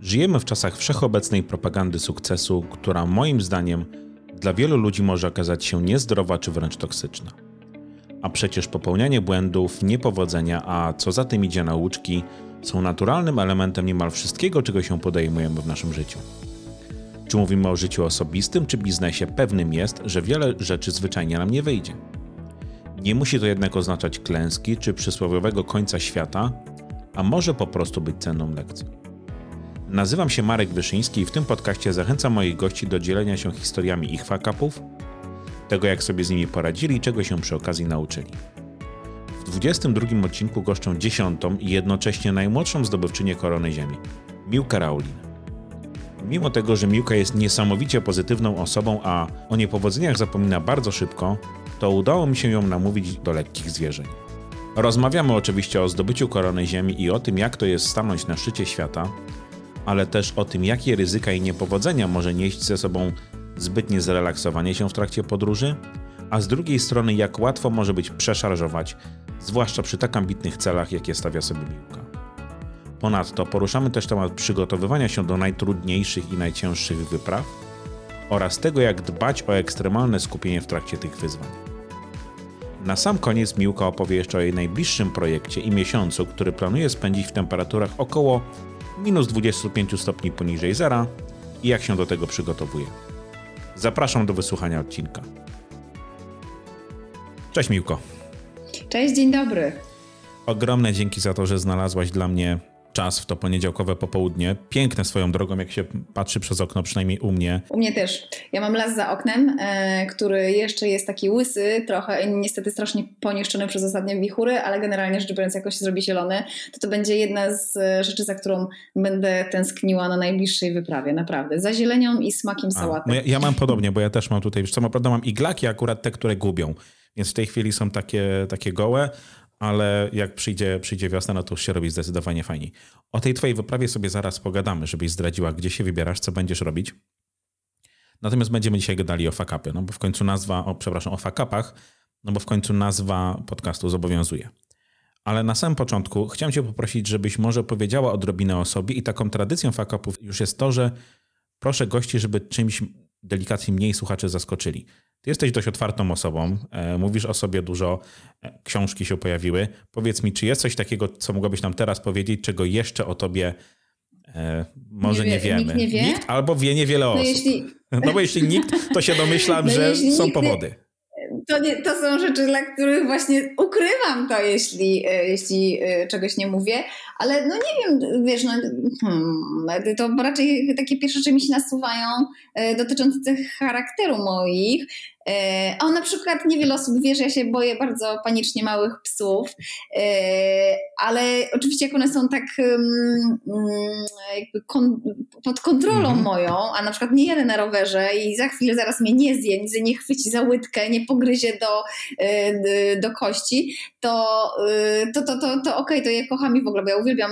Żyjemy w czasach wszechobecnej propagandy sukcesu, która moim zdaniem dla wielu ludzi może okazać się niezdrowa czy wręcz toksyczna. A przecież popełnianie błędów, niepowodzenia, a co za tym idzie nauczki, są naturalnym elementem niemal wszystkiego, czego się podejmujemy w naszym życiu. Czy mówimy o życiu osobistym czy biznesie, pewnym jest, że wiele rzeczy zwyczajnie nam nie wyjdzie. Nie musi to jednak oznaczać klęski czy przysłowiowego końca świata, a może po prostu być cenną lekcją. Nazywam się Marek Wyszyński i w tym podcaście zachęcam moich gości do dzielenia się historiami ich fakapów, tego jak sobie z nimi poradzili i czego się przy okazji nauczyli. W 22 odcinku goszczą dziesiątą i jednocześnie najmłodszą zdobywczynię korony Ziemi, Miłkę Raulin. Mimo tego, że Miłka jest niesamowicie pozytywną osobą, a o niepowodzeniach zapomina bardzo szybko, to udało mi się ją namówić do lekkich zwierzeń. Rozmawiamy oczywiście o zdobyciu korony Ziemi i o tym, jak to jest stanąć na szczycie świata, ale też o tym, jakie ryzyka i niepowodzenia może nieść ze sobą zbytnie zrelaksowanie się w trakcie podróży, a z drugiej strony, jak łatwo może być przeszarżować, zwłaszcza przy tak ambitnych celach, jakie stawia sobie Miłka. Ponadto poruszamy też temat przygotowywania się do najtrudniejszych i najcięższych wypraw oraz tego, jak dbać o ekstremalne skupienie w trakcie tych wyzwań. Na sam koniec Miłka opowie jeszcze o jej najbliższym projekcie i miesiącu, który planuje spędzić w temperaturach około minus 25 stopni poniżej zera i jak się do tego przygotowuje. Zapraszam do wysłuchania odcinka. Cześć Miłko. Cześć, dzień dobry. Ogromne dzięki za to, że znalazłaś dla mnie czas w to poniedziałkowe popołudnie. Piękne swoją drogą, jak się patrzy przez okno, przynajmniej u mnie. U mnie też. Ja mam las za oknem, e, który jeszcze jest taki łysy, trochę niestety strasznie poniszczony przez ostatnie wichury, ale generalnie rzecz biorąc, jakoś się zrobi zielony, to to będzie jedna z e, rzeczy, za którą będę tęskniła na najbliższej wyprawie, naprawdę. Za zielenią i smakiem sałaty. No ja, ja, mam podobnie, bo ja też mam tutaj, co prawda mam iglaki, akurat te, które gubią. Więc w tej chwili są takie, takie gołe, ale jak przyjdzie, przyjdzie wiosna, no to już się robi zdecydowanie fajniej. O tej twojej wyprawie sobie zaraz pogadamy, żebyś zdradziła, gdzie się wybierasz, co będziesz robić. Natomiast będziemy dzisiaj gadali o fakapy, no bo w końcu nazwa, o, przepraszam, o fakapach, no bo w końcu nazwa podcastu zobowiązuje. Ale na samym początku chciałem cię poprosić, żebyś może powiedziała odrobinę o sobie i taką tradycją fakapów już jest to, że proszę gości, żeby czymś delikatnie mniej słuchacze zaskoczyli. Ty jesteś dość otwartą osobą, e, mówisz o sobie dużo, e, książki się pojawiły. Powiedz mi, czy jest coś takiego, co mogłabyś nam teraz powiedzieć, czego jeszcze o tobie e, może nie, wie, nie wiemy? Nikt nie wie? Nikt, albo wie niewiele no osób. Jeśli... No bo jeśli nikt, to się domyślam, no że są powody. To, nie, to są rzeczy, dla których właśnie ukrywam to, jeśli, jeśli czegoś nie mówię, ale no nie wiem, wiesz, no, hmm, to raczej takie pierwsze rzeczy mi się nasuwają dotyczące tych charakteru moich. E, a na przykład niewiele osób wie, że ja się boję bardzo panicznie małych psów, e, ale oczywiście jak one są tak jakby kon, pod kontrolą mm. moją, a na przykład nie jadę na rowerze i za chwilę zaraz mnie nie zje, nie chwyci za łydkę, nie pogryzie do, e, do kości, to, to, to, to, to okej, okay, to je kocham i w ogóle, bo ja uwielbiam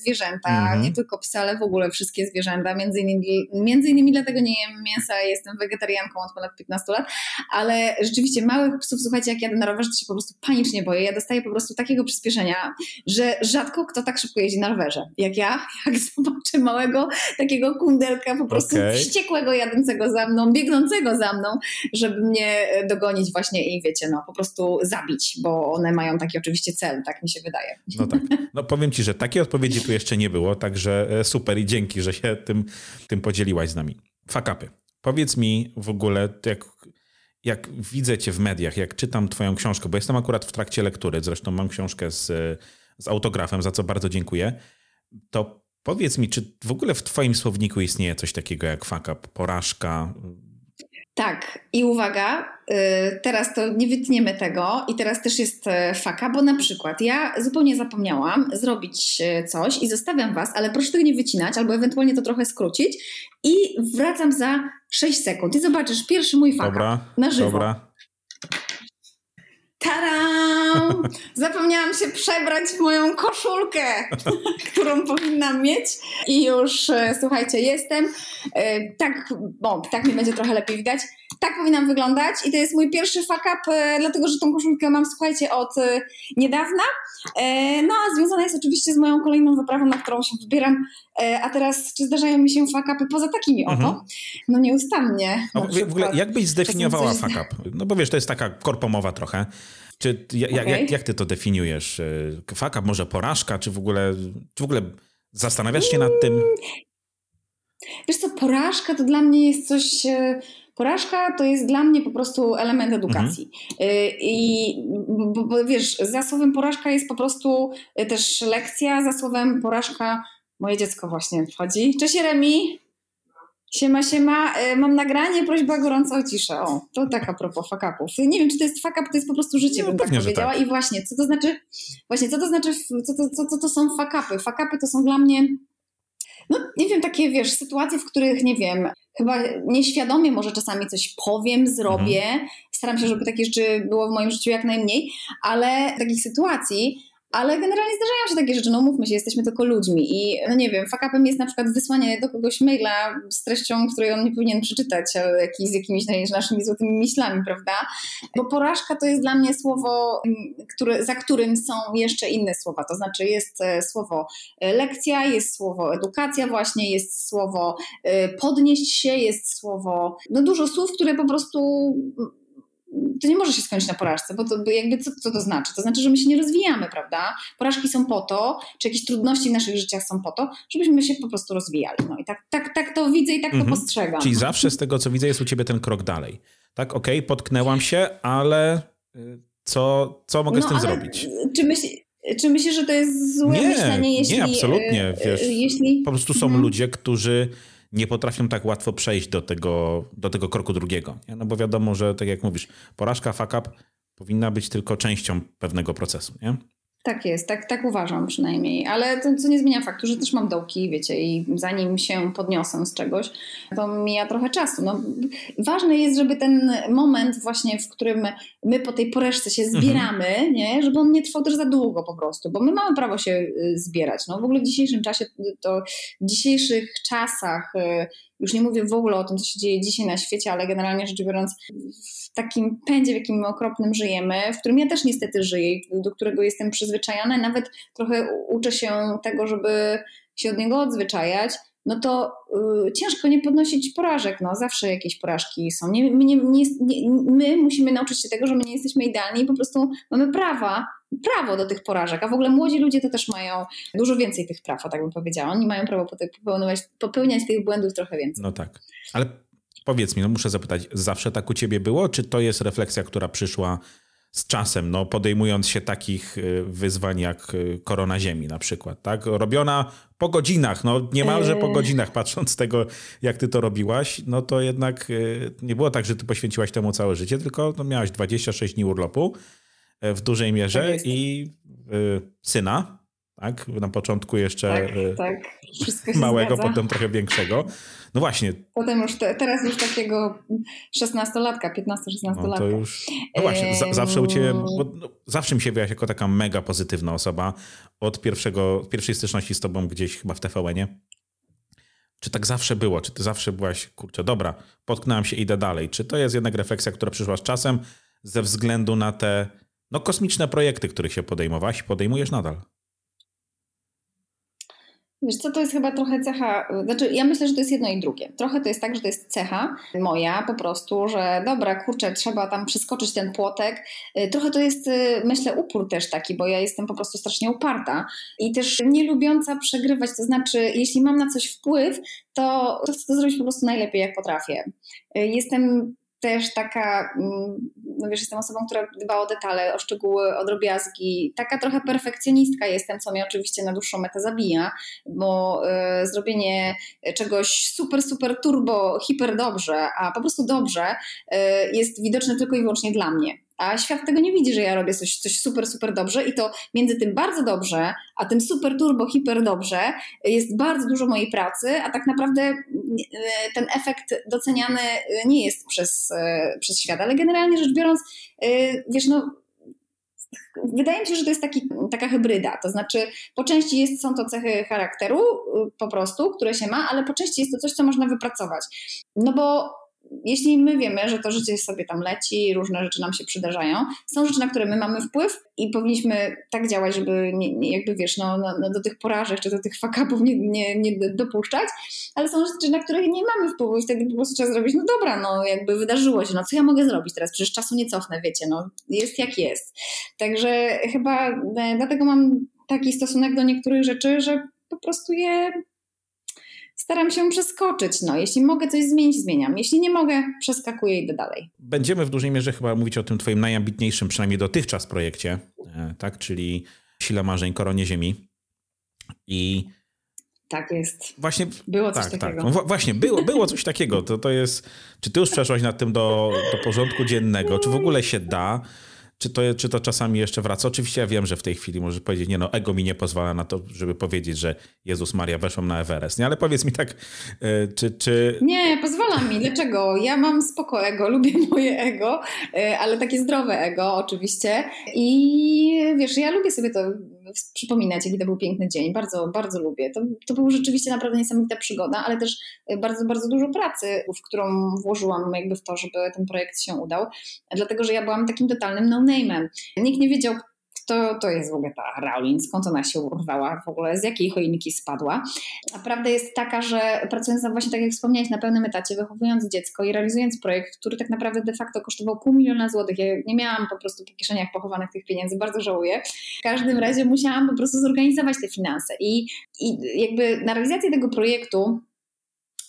zwierzęta, mm. nie tylko psy, ale w ogóle wszystkie zwierzęta, między innymi, między innymi dlatego nie jem mięsa, jestem wegetarianką od ponad 15 lat, ale rzeczywiście małych psów, słuchajcie, jak jadę na rowerze, to się po prostu panicznie boję. Ja dostaję po prostu takiego przyspieszenia, że rzadko kto tak szybko jeździ na rowerze. Jak ja, jak zobaczę małego takiego kundelka, po prostu okay. wściekłego jadącego za mną, biegnącego za mną, żeby mnie dogonić właśnie i wiecie, no po prostu zabić, bo one mają taki oczywiście cel, tak mi się wydaje. No tak. No powiem Ci, że takiej odpowiedzi tu jeszcze nie było, także e, super i dzięki, że się tym, tym podzieliłaś z nami. Fakapy. Powiedz mi w ogóle, jak jak widzę cię w mediach, jak czytam twoją książkę, bo jestem akurat w trakcie lektury, zresztą mam książkę z, z autografem, za co bardzo dziękuję, to powiedz mi, czy w ogóle w twoim słowniku istnieje coś takiego jak fuck up, porażka? Tak, i uwaga, y, teraz to nie wytniemy tego i teraz też jest e, faka, bo na przykład ja zupełnie zapomniałam zrobić e, coś i zostawiam Was, ale proszę tego nie wycinać albo ewentualnie to trochę skrócić i wracam za 6 sekund i zobaczysz pierwszy mój faka dobra, na żywo. Dobra. Tadam! Zapomniałam się przebrać w moją koszulkę, którą powinnam mieć i już, e, słuchajcie, jestem. Tak, bo, tak mi będzie trochę lepiej widać. tak powinnam wyglądać i to jest mój pierwszy fuck up, e, dlatego że tą koszulkę mam, słuchajcie, od e, niedawna. E, no a związana jest oczywiście z moją kolejną wyprawą, na którą się wybieram. A teraz, czy zdarzają mi się fuck upy poza takimi mhm. oto? No nieustannie. A w ogóle jak byś zdefiniowała fuck up? No bo wiesz, to jest taka korpomowa trochę. Czy, jak, okay. jak, jak ty to definiujesz? Fuck up, może porażka, czy w ogóle, czy w ogóle zastanawiasz się nad tym? Wiesz co, porażka to dla mnie jest coś Porażka to jest dla mnie po prostu element edukacji. Mhm. I bo, bo, wiesz, za słowem porażka jest po prostu też lekcja, za słowem porażka moje dziecko właśnie wchodzi. Cześć Remi. Siema, siema. Y, mam nagranie, prośba gorąco o ciszę. O, to tak a propos fakapów. Nie wiem, czy to jest fakap, to jest po prostu życie, no, bym tak powiedziała. Tak. I właśnie, co to znaczy, właśnie, co to znaczy, co to, co, co to są fakapy? Fakapy to są dla mnie no nie wiem, takie wiesz, sytuacje, w których nie wiem, chyba nieświadomie może czasami coś powiem, zrobię. Mhm. Staram się, żeby takich rzeczy było w moim życiu jak najmniej, ale takich sytuacji, ale generalnie zdarzają się takie rzeczy, no mówmy się, jesteśmy tylko ludźmi i no nie wiem, fakapem jest na przykład wysłanie do kogoś maila z treścią, której on nie powinien przeczytać, z jakimiś naszymi złotymi myślami, prawda? Bo porażka to jest dla mnie słowo, mm, które, za którym są jeszcze inne słowa, to znaczy jest e, słowo e, lekcja, jest słowo edukacja właśnie, jest słowo e, podnieść się, jest słowo, no dużo słów, które po prostu to nie może się skończyć na porażce, bo to jakby co, co to znaczy? To znaczy, że my się nie rozwijamy, prawda? Porażki są po to, czy jakieś trudności w naszych życiach są po to, żebyśmy się po prostu rozwijali. No i tak, tak, tak to widzę i tak mhm. to postrzegam. Czyli zawsze z tego, co widzę, jest u ciebie ten krok dalej. Tak, okej, okay, potknęłam się, ale y, co, co mogę no, z tym zrobić? Czy myślisz, czy myślisz, że to jest złe nie, myślenie, jeśli... Nie, absolutnie. Y, Wiesz, jeśli... Po prostu są mhm. ludzie, którzy nie potrafią tak łatwo przejść do tego, do tego kroku drugiego. No bo wiadomo, że tak jak mówisz, porażka, fuck up powinna być tylko częścią pewnego procesu. Nie? Tak jest, tak, tak uważam przynajmniej, ale to co nie zmienia faktu, że też mam dołki, wiecie, i zanim się podniosę z czegoś, to mija trochę czasu. No, ważne jest, żeby ten moment właśnie, w którym my po tej poreszce się mhm. zbieramy, mhm. nie, żeby on nie trwał też za długo po prostu, bo my mamy prawo się y, zbierać. No, w ogóle w dzisiejszym czasie, to w dzisiejszych czasach y, już nie mówię w ogóle o tym, co się dzieje dzisiaj na świecie, ale generalnie rzecz biorąc, takim pędzie, w jakim okropnym żyjemy, w którym ja też niestety żyję, do którego jestem przyzwyczajona, nawet trochę uczę się tego, żeby się od niego odzwyczajać, no to y, ciężko nie podnosić porażek. No, zawsze jakieś porażki są. Nie, my, nie, nie, my musimy nauczyć się tego, że my nie jesteśmy idealni i po prostu mamy prawa, prawo do tych porażek. A w ogóle młodzi ludzie to też mają dużo więcej tych praw, tak bym powiedziała. Oni mają prawo popełniać, popełniać tych błędów trochę więcej. No tak. Ale powiedz mi, no muszę zapytać, zawsze tak u ciebie było, czy to jest refleksja, która przyszła z czasem, no, podejmując się takich y, wyzwań jak y, korona Ziemi na przykład, tak? Robiona po godzinach, no niemalże po yy. godzinach, patrząc z tego, jak ty to robiłaś, no to jednak y, nie było tak, że ty poświęciłaś temu całe życie, tylko no, miałaś 26 dni urlopu w dużej mierze tak i syna, tak? Na początku jeszcze tak, e, tak. małego, zgadza. potem trochę większego. No właśnie. Potem już, te, teraz już takiego 16-latka, 15-16 no to już, no właśnie, zawsze u ciebie, no, zawsze mi się wyjaśnia jako taka mega pozytywna osoba od pierwszego, pierwszej styczności z tobą gdzieś chyba w TVN-ie. Czy tak zawsze było? Czy ty zawsze byłaś, kurczę, dobra, potknąłem się, idę dalej? Czy to jest jednak refleksja, która przyszła z czasem ze względu na te no, kosmiczne projekty, których się podejmowałaś i podejmujesz nadal? Wiesz co, to jest chyba trochę cecha, znaczy ja myślę, że to jest jedno i drugie. Trochę to jest tak, że to jest cecha moja po prostu, że dobra, kurczę, trzeba tam przeskoczyć ten płotek. Y, trochę to jest, y, myślę, upór też taki, bo ja jestem po prostu strasznie uparta i też nie lubiąca przegrywać, to znaczy jeśli mam na coś wpływ, to, to chcę to zrobić po prostu najlepiej, jak potrafię. Y, jestem też taka, mm, no wiesz, jestem osobą, która dba o detale, o szczegóły, o drobiazgi. Taka trochę perfekcjonistka jestem, co mnie oczywiście na dłuższą metę zabija, bo y, zrobienie czegoś super, super turbo, hiper dobrze, a po prostu dobrze y, jest widoczne tylko i wyłącznie dla mnie a świat tego nie widzi, że ja robię coś, coś super, super dobrze i to między tym bardzo dobrze, a tym super turbo, hiper dobrze jest bardzo dużo mojej pracy, a tak naprawdę e, ten efekt doceniany nie jest przez, e, przez świat, ale generalnie rzecz biorąc, e, wiesz, no Wydaje mi się, że to jest taki, taka hybryda, to znaczy po części jest, są to cechy charakteru po prostu, które się ma, ale po części jest to coś, co można wypracować. No bo jeśli my wiemy, że to życie sobie tam leci, różne rzeczy nam się przydarzają, są rzeczy, na które my mamy wpływ i powinniśmy tak działać, żeby nie, nie jakby wiesz, no, no, no, do tych porażek czy do tych fakapów nie, nie, nie dopuszczać, ale są rzeczy, na które nie mamy wpływu i wtedy po prostu trzeba zrobić, no dobra, no jakby wydarzyło się, no co ja mogę zrobić teraz, przecież czasu nie cofnę, wiecie, no jest jak jest. Także chyba e, dlatego mam taki stosunek do niektórych rzeczy, że po prostu je staram się przeskoczyć. No, jeśli mogę coś zmienić, zmieniam. Jeśli nie mogę, przeskakuję i idę dalej. Będziemy w dużej mierze chyba mówić o tym twoim najambitniejszym, przynajmniej dotychczas projekcie, e, tak? Czyli Sile Marzeń, Koronie Ziemi. I tak jest. Właśnie, było coś tak, tak. takiego. Tak. No, właśnie, było, było coś takiego. To, to jest, czy ty już przeszłaś nad tym do, do porządku dziennego? Czy w ogóle się da? Czy to, czy to czasami jeszcze wraca? Oczywiście ja wiem, że w tej chwili możesz powiedzieć, nie no, ego mi nie pozwala na to, żeby powiedzieć, że Jezus Maria, weszłam na Everest, nie? Ale powiedz mi tak, e, czy... czy... Nie, pozwala mi. Dlaczego? Ja mam spoko ego, lubię moje ego, e, ale takie zdrowe ego oczywiście i wiesz, ja lubię sobie to przypominać, jaki to był piękny dzień. Bardzo, bardzo lubię. To, to była rzeczywiście naprawdę niesamowita przygoda, ale też bardzo, bardzo dużo pracy, w którą włożyłam jakby w to, żeby ten projekt się udał. Dlatego, że ja byłam takim totalnym no-name'em. Nikt nie wiedział, to, to jest w ogóle ta Rowling, skąd ona się urwała w ogóle, z jakiej choinki spadła. A prawda jest taka, że pracując na właśnie, tak jak wspomniałeś, na pełnym etacie, wychowując dziecko i realizując projekt, który tak naprawdę de facto kosztował pół miliona złotych, ja nie miałam po prostu po kieszeniach pochowanych tych pieniędzy, bardzo żałuję. W każdym razie musiałam po prostu zorganizować te finanse i, i jakby na realizację tego projektu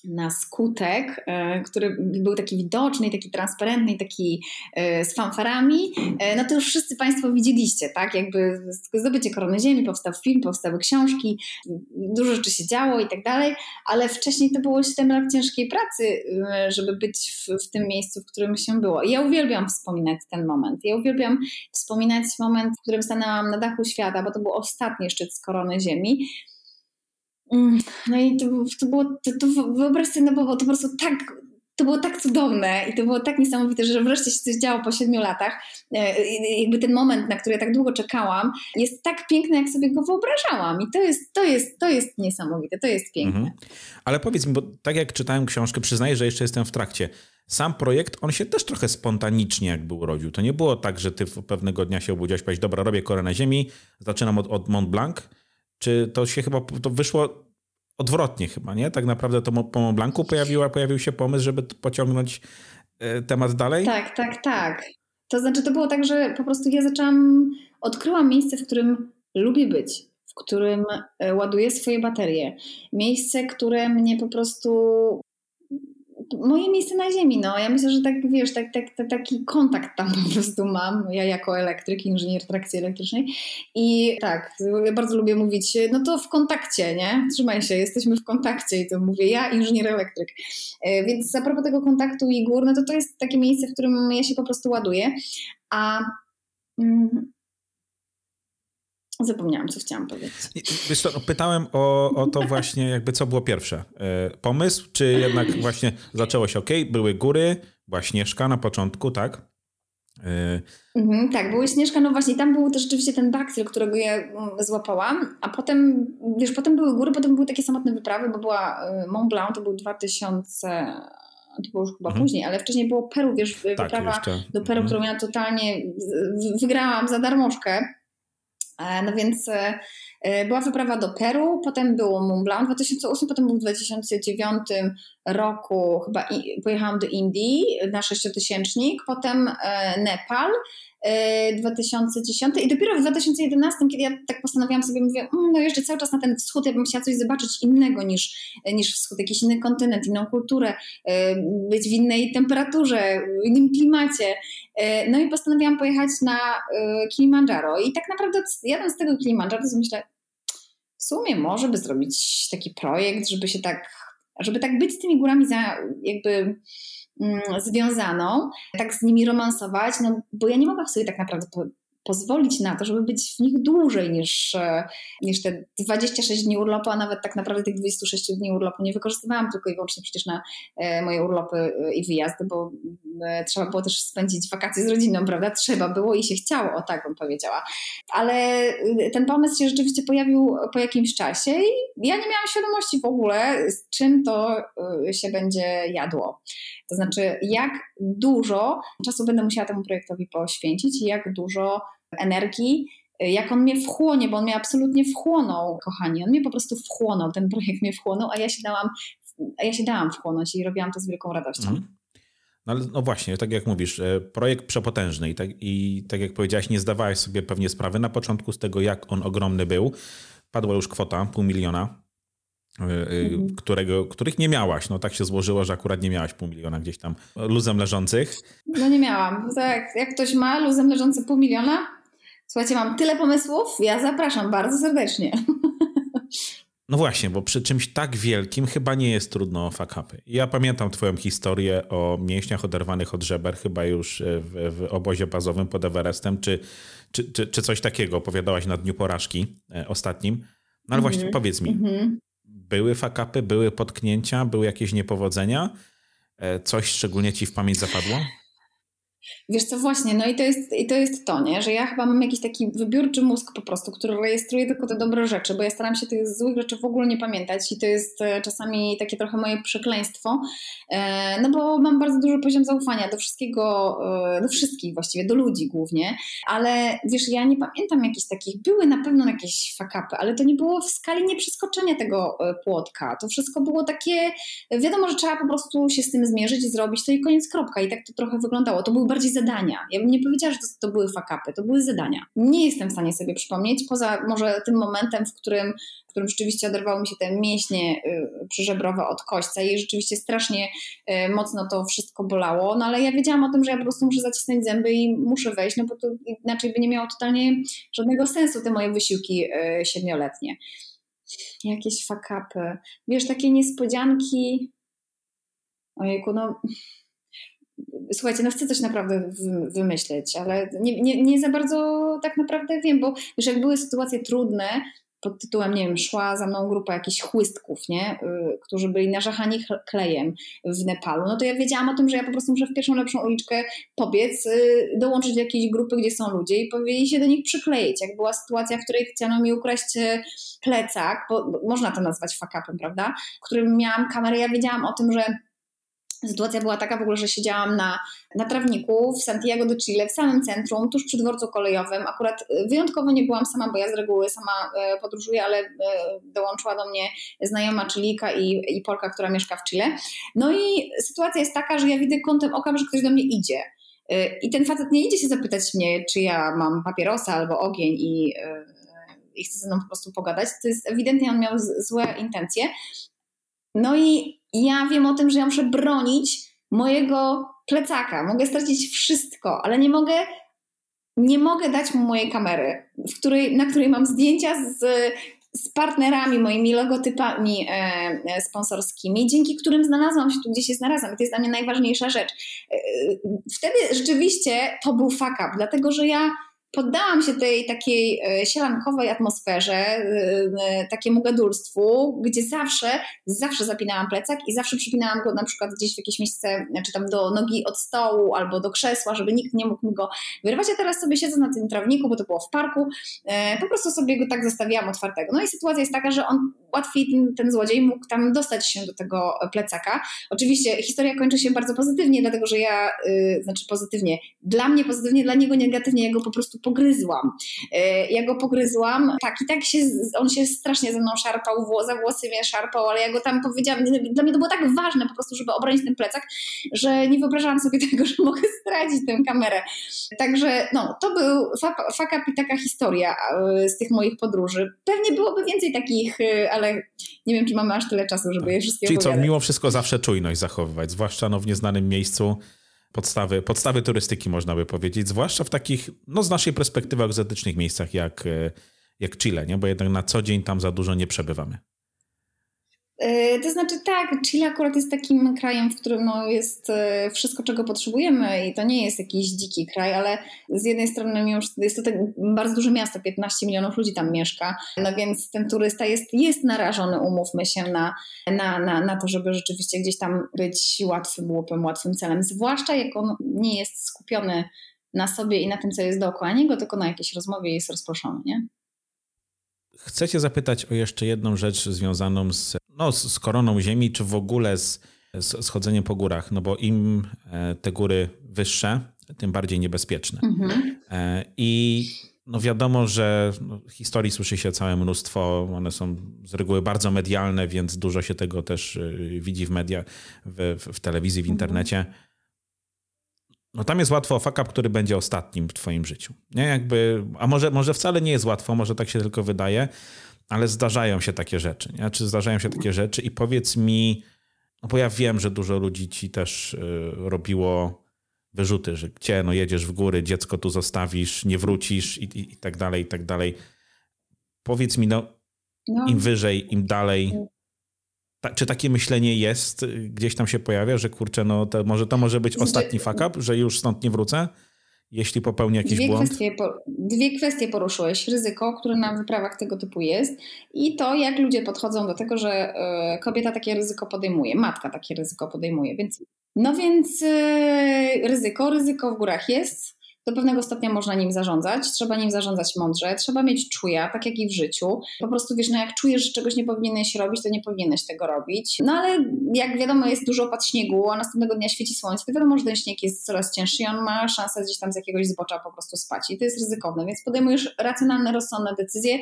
na skutek, e, który był taki widoczny, taki transparentny, taki e, z fanfarami, e, no to już wszyscy Państwo widzieliście, tak? Jakby zdobycie Korony Ziemi, powstał film, powstały książki, dużo rzeczy się działo i tak dalej, ale wcześniej to było 7 lat ciężkiej pracy, żeby być w, w tym miejscu, w którym się było. I ja uwielbiam wspominać ten moment. Ja uwielbiam wspominać moment, w którym stanęłam na dachu świata, bo to był ostatni szczyt z Korony Ziemi no i to, to było, to, to wyobraź sobie, no bo to po prostu tak, to było tak cudowne i to było tak niesamowite, że wreszcie się coś działo po siedmiu latach. E, jakby ten moment, na który ja tak długo czekałam, jest tak piękny, jak sobie go wyobrażałam. I to jest, to jest, to jest niesamowite, to jest piękne. Mhm. Ale powiedz mi, bo tak jak czytałem książkę, przyznaję, że jeszcze jestem w trakcie. Sam projekt, on się też trochę spontanicznie jakby urodził. To nie było tak, że ty pewnego dnia się obudziłeś, powiedziałeś, dobra, robię korę na ziemi, zaczynam od, od Mont Blanc, czy to się chyba to wyszło odwrotnie chyba, nie? Tak naprawdę to po Mont Blancu pojawiła, pojawił się pomysł, żeby pociągnąć e, temat dalej? Tak, tak, tak. To znaczy to było tak, że po prostu ja zaczęłam, odkryłam miejsce, w którym lubię być, w którym e, ładuję swoje baterie. Miejsce, które mnie po prostu moje miejsce na ziemi, no. Ja myślę, że tak, wiesz, tak, tak, tak, taki kontakt tam po prostu mam, ja jako elektryk, inżynier trakcji elektrycznej i tak, ja bardzo lubię mówić, no to w kontakcie, nie? Trzymaj się, jesteśmy w kontakcie i to mówię ja, inżynier elektryk. E, więc a propos tego kontaktu i gór, no to to jest takie miejsce, w którym ja się po prostu ładuję, a mm, Zapomniałam, co chciałam powiedzieć. Wiesz co, pytałem o, o to właśnie, jakby co było pierwsze. E, pomysł, czy jednak właśnie zaczęło się ok, były góry, była Śnieżka na początku, tak? E, mhm, tak, były Śnieżka, no właśnie, tam był też rzeczywiście ten bakcyl, którego ja mm, złapałam, a potem, wiesz, potem były góry, potem były takie samotne wyprawy, bo była e, Mont Blanc, to był 2000 to było już chyba mhm. później, ale wcześniej było Peru, wiesz, tak, wyprawa jeszcze. do Peru, mhm. którą ja totalnie wygrałam za darmożkę no więc e, e, była wyprawa do Peru, potem było Mont Blanc w 2008, potem był w 2009 roku, chyba pojechałam do Indii na sześciotysięcznik, potem Nepal, 2010 i dopiero w 2011, kiedy ja tak postanowiłam sobie, mówię, mm, no jeszcze cały czas na ten wschód, ja bym chciała coś zobaczyć innego niż, niż wschód, jakiś inny kontynent, inną kulturę, być w innej temperaturze, w innym klimacie. No i postanowiłam pojechać na Kilimandżaro i tak naprawdę jadąc z tego Kilimandżaro, to myślę, w sumie może by zrobić taki projekt, żeby się tak, żeby tak być z tymi górami za jakby Mm, związaną, tak z nimi romansować, no bo ja nie mogłam sobie tak naprawdę pozwolić na to, żeby być w nich dłużej niż, e, niż te 26 dni urlopu, a nawet tak naprawdę tych 26 dni urlopu nie wykorzystywałam tylko i wyłącznie przecież na e, moje urlopy e, i wyjazdy, bo trzeba było też spędzić wakacje z rodziną, prawda? Trzeba było i się chciało, o tak bym powiedziała. Ale ten pomysł się rzeczywiście pojawił po jakimś czasie i ja nie miałam świadomości w ogóle, z czym to się będzie jadło. To znaczy, jak dużo czasu będę musiała temu projektowi poświęcić i jak dużo energii, jak on mnie wchłonie, bo on mnie absolutnie wchłonął, kochani. On mnie po prostu wchłonął, ten projekt mnie wchłonął, a ja się dałam, a ja się dałam wchłonąć i robiłam to z wielką radością. Mm. No, ale no właśnie, tak jak mówisz, e, projekt przepotężny i tak, i tak jak powiedziałaś, nie zdawałaś sobie pewnie sprawy na początku z tego, jak on ogromny był. Padła już kwota pół miliona, e, e, mhm. którego, których nie miałaś. No tak się złożyło, że akurat nie miałaś pół miliona gdzieś tam luzem leżących. No nie miałam. Tak, jak ktoś ma luzem leżący pół miliona, słuchajcie, mam tyle pomysłów, ja zapraszam bardzo serdecznie. No właśnie, bo przy czymś tak wielkim chyba nie jest trudno o fuck upy. Ja pamiętam twoją historię o mięśniach oderwanych od żeber, chyba już e, w, w obozie bazowym pod Everestem, czy, czy, czy, czy, coś takiego opowiadałaś na Dniu Porażki e, ostatnim. No ale mm -hmm. właśnie powiedz mi, mm -hmm. były fuck upy, były potknięcia, były jakieś niepowodzenia? E, coś szczególnie ci w pamięć zapadło? Wiesz co, właśnie, no i to, jest, i to jest to, nie? że ja chyba mam jakiś taki wybiórczy mózg po prostu, który rejestruje tylko te dobre rzeczy, bo ja staram się tych złych rzeczy w ogóle nie pamiętać i to jest e, czasami takie trochę moje przekleństwo, e, no bo mam bardzo duży poziom zaufania do wszystkiego, e, do wszystkich właściwie, do ludzi głównie, ale wiesz, ja nie pamiętam jakichś takich, były na pewno jakieś fakapy, ale to nie było w skali nieprzeskoczenia tego płotka, to wszystko było takie, wiadomo, że trzeba po prostu się z tym zmierzyć, zrobić to i koniec, kropka. I tak to trochę wyglądało, to był bardziej zadania. Ja bym nie powiedziała, że to, to były fakapy, to były zadania. Nie jestem w stanie sobie przypomnieć, poza może tym momentem, w którym, w którym rzeczywiście oderwały mi się te mięśnie y, przyżebrowe od kośćca i rzeczywiście strasznie y, mocno to wszystko bolało, no ale ja wiedziałam o tym, że ja po prostu muszę zacisnąć zęby i muszę wejść, no bo to inaczej by nie miało totalnie żadnego sensu te moje wysiłki y, siedmioletnie. Jakieś fakapy. Wiesz, takie niespodzianki. Ojejku, no słuchajcie, no chcę coś naprawdę wymyśleć, ale nie, nie, nie za bardzo tak naprawdę wiem, bo już jak były sytuacje trudne, pod tytułem, nie wiem, szła za mną grupa jakichś chłystków, nie, y, którzy byli nażachani klejem w Nepalu, no to ja wiedziałam o tym, że ja po prostu muszę w pierwszą lepszą uliczkę pobiec, y, dołączyć do jakiejś grupy, gdzie są ludzie i powiedzieć się do nich przykleić. Jak była sytuacja, w której chciano mi ukraść y, plecak, bo można to nazwać fakapem, prawda, w którym miałam kamerę, ja wiedziałam o tym, że Sytuacja była taka w ogóle, że siedziałam na, na trawniku w Santiago de Chile, w samym centrum, tuż przy dworcu kolejowym. Akurat e, wyjątkowo nie byłam sama, bo ja z reguły sama e, podróżuję, ale e, dołączyła do mnie znajoma Chilika i, i Polka, która mieszka w Chile. No i sytuacja jest taka, że ja widzę kątem oka, że ktoś do mnie idzie. I ten facet nie idzie się zapytać mnie, czy ja mam papierosa albo ogień i, i chce ze mną po prostu pogadać. To jest ewidentnie, on miał złe intencje. No i ja wiem o tym, że ja muszę bronić mojego plecaka. Mogę stracić wszystko, ale nie mogę, nie mogę dać mu mojej kamery, w której, na której mam zdjęcia z, z partnerami, moimi logotypami e, e, sponsorskimi, dzięki którym znalazłam się tu, gdzie się znalazłam. I to jest dla mnie najważniejsza rzecz. E, wtedy rzeczywiście to był fuck up, dlatego że ja poddałam się tej takiej e, sielankowej atmosferze, e, e, takiemu gadulstwu, gdzie zawsze, zawsze zapinałam plecak i zawsze przypinałam go na przykład gdzieś w jakieś miejsce, czy tam do nogi od stołu albo do krzesła, żeby nikt nie mógł mi go wyrwać. A teraz sobie siedzę na tym trawniku, bo to było w parku, po prostu sobie go tak zostawiłam otwartego. No i sytuacja jest taka, że on łatwiej ten, ten złodziej mógł tam dostać się do tego plecaka. Oczywiście historia kończy się bardzo pozytywnie, dlatego że ja, znaczy pozytywnie, dla mnie pozytywnie, dla niego negatywnie, ja go po prostu pogryzłam. Yy, ja go pogryzłam, tak i tak się, on się strasznie ze mną szarpał, za włosy mnie szarpał, ale ja go tam powiedziałam, dla mnie to było tak ważne po prostu, żeby obronić ten plecak, że nie wyobrażałam sobie tego, że mogę stracić tę kamerę. Także no, to był fuck up i taka historia yy, z tych moich podróży. Pewnie byłoby więcej takich, yy, ale nie wiem, czy mamy aż tyle czasu, żeby je wszystkie Czyli opowiadać. co, mimo wszystko zawsze czujność zachowywać, zwłaszcza no, w nieznanym miejscu, podstawy, podstawy turystyki można by powiedzieć, zwłaszcza w takich, no z naszej perspektywy, egzotycznych miejscach jak, e, jak Chile, nie? bo jednak na co dzień tam za dużo nie przebywamy. E, to znaczy tak, Chile akurat jest takim krajem, w którym no jest e, wszystko, czego potrzebujemy i to nie jest jakiś dziki kraj, ale z jednej strony mimo jest to tak bardzo duże miasto, 15 milionów ludzi tam mieszka, no więc ten turysta jest, jest narażony, umówmy się, na, na, na, na to, żeby rzeczywiście gdzieś tam być łatwym łupem, łatwym celem, zwłaszcza jak on nie jest skupiony na sobie i na tym, co jest dookoła niego, tylko na jakiejś rozmowie jest rozproszony, nie? Chcę Cię zapytać o jeszcze jedną rzecz związaną z, no, z koroną Ziemi, czy w ogóle z schodzenie po górach, no bo im e, te góry wyższe, tym bardziej niebezpieczne. Mhm. E, I no wiadomo, że no, historii słyszy się całe mnóstwo, one są z reguły bardzo medialne, więc dużo się tego też y, widzi w mediach, w, w telewizji, w mhm. internecie. No tam jest łatwo o fuck up, który będzie ostatnim w twoim życiu. Nie? Jakby, a może, może wcale nie jest łatwo, może tak się tylko wydaje, ale zdarzają się takie rzeczy. Nie? Czy zdarzają się takie rzeczy i powiedz mi, no bo ja wiem, że dużo ludzi ci też y, robiło wyrzuty, że gdzie, no jedziesz w góry, dziecko tu zostawisz, nie wrócisz i, i, i tak dalej, i tak dalej. Powiedz mi, no, no. im wyżej, im dalej, ta, czy takie myślenie jest, gdzieś tam się pojawia, że kurczę, no to może to może być ostatni fuck up, że już stąd nie wrócę? Jeśli popełni jakiś dwie błąd? Kwestie, dwie kwestie poruszyłeś. Ryzyko, które na wyprawach tego typu jest i to, jak ludzie podchodzą do tego, że e, kobieta takie ryzyko podejmuje, matka takie ryzyko podejmuje. Więc, no więc e, ryzyko, ryzyko w górach jest do pewnego stopnia można nim zarządzać, trzeba nim zarządzać mądrze, trzeba mieć czuja, tak jak i w życiu. Po prostu wiesz, no jak czujesz, że czegoś nie powinieneś robić, to nie powinieneś tego robić. No ale jak wiadomo, jest dużo opad śniegu, a następnego dnia świeci słońce, to wiadomo, że ten śnieg jest coraz cięższy i on ma szansę gdzieś tam z jakiegoś zbocza po prostu spać. I to jest ryzykowne, więc podejmujesz racjonalne, rozsądne decyzje,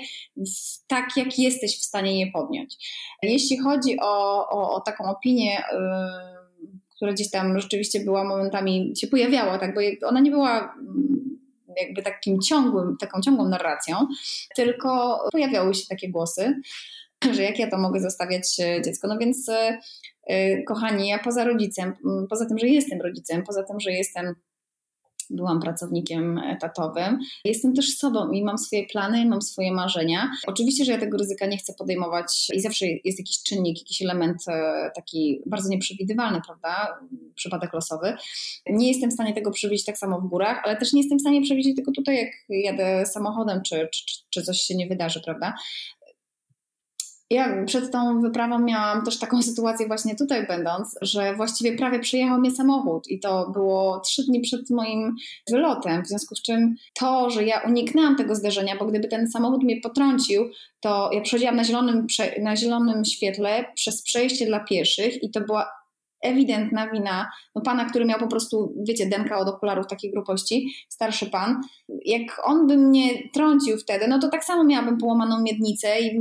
tak jak jesteś w stanie je podjąć. Jeśli chodzi o, o, o taką opinię, yy, która gdzieś tam rzeczywiście była momentami, się pojawiała, tak, bo ona nie była mm, jakby takim ciągłym, taką ciągłą narracją, tylko pojawiały się takie głosy, że jak ja to mogę zostawiać e, dziecko. No więc, e, e, kochani, ja poza rodzicem, poza tym, że jestem rodzicem, poza tym, że jestem byłam pracownikiem etatowym. Jestem też sobą i mam swoje plany, mam swoje marzenia. Oczywiście, że ja tego ryzyka nie chcę podejmować i zawsze jest jakiś czynnik, jakiś element e, taki bardzo nieprzewidywalny, prawda? Przypadek losowy. Nie jestem w stanie tego przewidzieć tak samo w górach, ale też nie jestem w stanie przewidzieć tego tutaj, jak jadę samochodem, czy, czy, czy coś się nie wydarzy, prawda? Ja przed tą wyprawą miałam też taką sytuację właśnie tutaj będąc, że właściwie prawie przyjechał mnie samochód i to było trzy dni przed moim wylotem, w związku z czym to, że ja uniknęłam tego zdarzenia, bo gdyby ten samochód mnie potrącił, to ja przechodziłam na zielonym, na zielonym świetle przez przejście dla pieszych i to była ewidentna wina no pana, który miał po prostu, wiecie, denka od okularów takiej grubości, starszy pan. Jak on by mnie trącił wtedy, no to tak samo miałabym połamaną miednicę i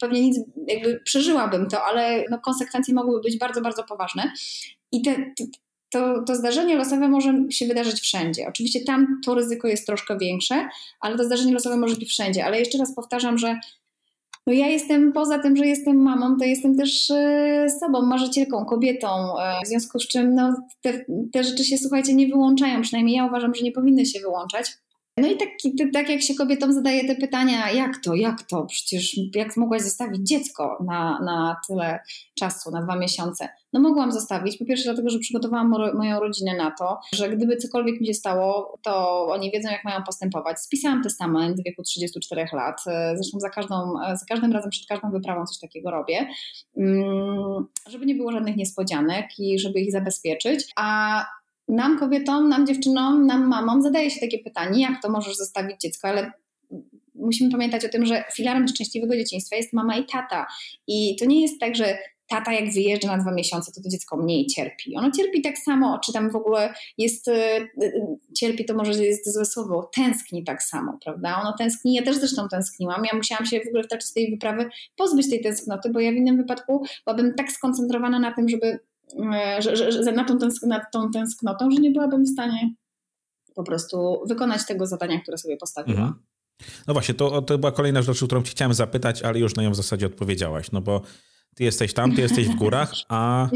pewnie nic, jakby przeżyłabym to, ale no konsekwencje mogłyby być bardzo, bardzo poważne. I te, to, to zdarzenie losowe może się wydarzyć wszędzie. Oczywiście tam to ryzyko jest troszkę większe, ale to zdarzenie losowe może być wszędzie. Ale jeszcze raz powtarzam, że no ja jestem, poza tym, że jestem mamą, to jestem też e, sobą, marzycielką, kobietą, e, w związku z czym no, te, te rzeczy się, słuchajcie, nie wyłączają, przynajmniej ja uważam, że nie powinny się wyłączać. No i tak, tak jak się kobietom zadaje te pytania, jak to, jak to, przecież jak mogłaś zostawić dziecko na, na tyle czasu, na dwa miesiące? No mogłam zostawić, po pierwsze dlatego, że przygotowałam moją rodzinę na to, że gdyby cokolwiek mi się stało, to oni wiedzą jak mają postępować. Spisałam testament w wieku 34 lat, zresztą za, każdą, za każdym razem przed każdą wyprawą coś takiego robię, mm, żeby nie było żadnych niespodzianek i żeby ich zabezpieczyć, a nam kobietom, nam dziewczynom, nam mamom zadaje się takie pytanie, jak to możesz zostawić dziecko, ale musimy pamiętać o tym, że filarem szczęśliwego dzieciństwa jest mama i tata. I to nie jest tak, że tata jak wyjeżdża na dwa miesiące, to to dziecko mniej cierpi. Ono cierpi tak samo, czy tam w ogóle jest, y, y, cierpi to może jest złe słowo, tęskni tak samo, prawda? Ono tęskni, ja też zresztą tęskniłam, ja musiałam się w ogóle w trakcie tej wyprawy pozbyć tej tęsknoty, bo ja w innym wypadku byłabym tak skoncentrowana na tym, żeby że, że, że nad, tą tęsk- nad tą tęsknotą, że nie byłabym w stanie po prostu wykonać tego zadania, które sobie postawiłam. Mhm. No właśnie, to, to była kolejna rzecz, o którą ci chciałem zapytać, ale już na nią w zasadzie odpowiedziałaś, no bo ty jesteś tam, ty jesteś w górach, a,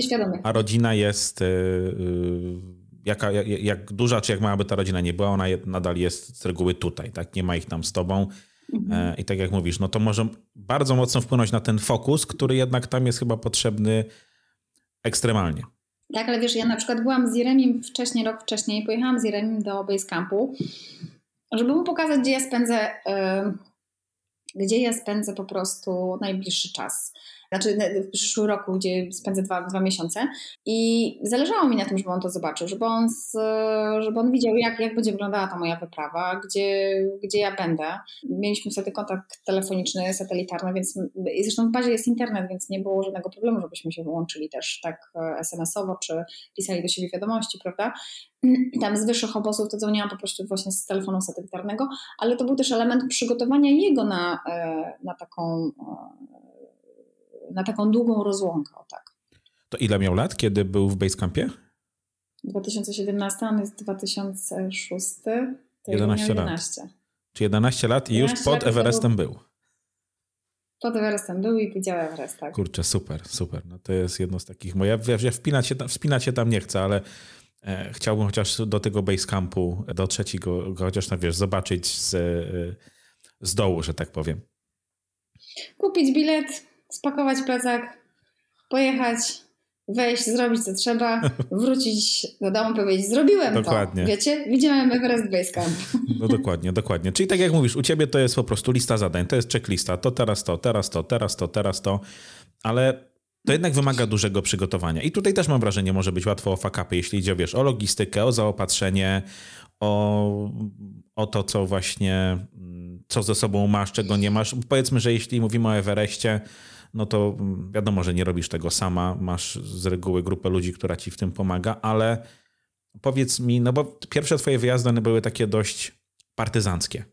a rodzina jest yy, jaka, jak, jak, duża, czy jak mała by ta rodzina nie była, ona nadal jest z reguły tutaj, tak? Nie ma ich tam z tobą. Mhm. E, I tak jak mówisz, no to może bardzo mocno wpłynąć na ten fokus, który jednak tam jest chyba potrzebny ekstremalnie. Tak, ale wiesz, ja na przykład byłam z Jeremim wcześniej, rok wcześniej, pojechałam z Jeremim do Basecampu, żeby mu pokazać, gdzie ja spędzę, yy, gdzie ja spędzę po prostu najbliższy czas. Znaczy w przyszłym roku, gdzie spędzę dwa, dwa miesiące i zależało mi na tym, żeby on to zobaczył, żeby on, z, żeby on widział, jak, jak będzie wyglądała ta moja wyprawa, gdzie, gdzie ja będę. Mieliśmy wtedy kontakt telefoniczny, satelitarny, więc zresztą w bazie jest internet, więc nie było żadnego problemu, żebyśmy się wyłączyli też tak e, SMS-owo, czy pisali do siebie wiadomości, prawda? Tam z wyższych obozów to dzwoniłam po prostu właśnie z telefonu satelitarnego, ale to był też element przygotowania jego na, e, na taką e, na taką długą rozłąkę, tak. To ile miał lat, kiedy był w Basecampie? 2017, on jest 2006. To 11, 11 lat. Czy 11 lat i już pod Everestem był. Pod Everestem był i widział Everest, tak. Kurczę, super, super. No to jest jedno z takich. Moja, ja, ja wpinać, się tam, wspinać się tam nie chcę, ale e, chciałbym chociaż do tego Basecampu dotrzeć i go, go chociaż tam, wiesz, zobaczyć z, e, z dołu, że tak powiem. Kupić bilet, spakować plecak, pojechać, wejść, zrobić co trzeba, wrócić do domu, powiedzieć, zrobiłem dokładnie. to. Wiecie, widziałem Everest Base Camp. No dokładnie, dokładnie. Czyli tak jak mówisz, u ciebie to jest po prostu lista zadań, to jest checklista, to teraz to, teraz to, teraz to, teraz to, ale to jednak wymaga dużego przygotowania. I tutaj też mam wrażenie, może być łatwo o fakapy, jeśli idzie, wiesz, o logistykę, o zaopatrzenie, o, o to, co właśnie, co ze sobą masz, czego nie masz. Powiedzmy, że jeśli mówimy o Everestie, no to wiadomo, że nie robisz tego sama, masz z reguły grupę ludzi, która ci w tym pomaga, ale powiedz mi, no bo pierwsze twoje wyjazdy one były takie dość partyzanckie,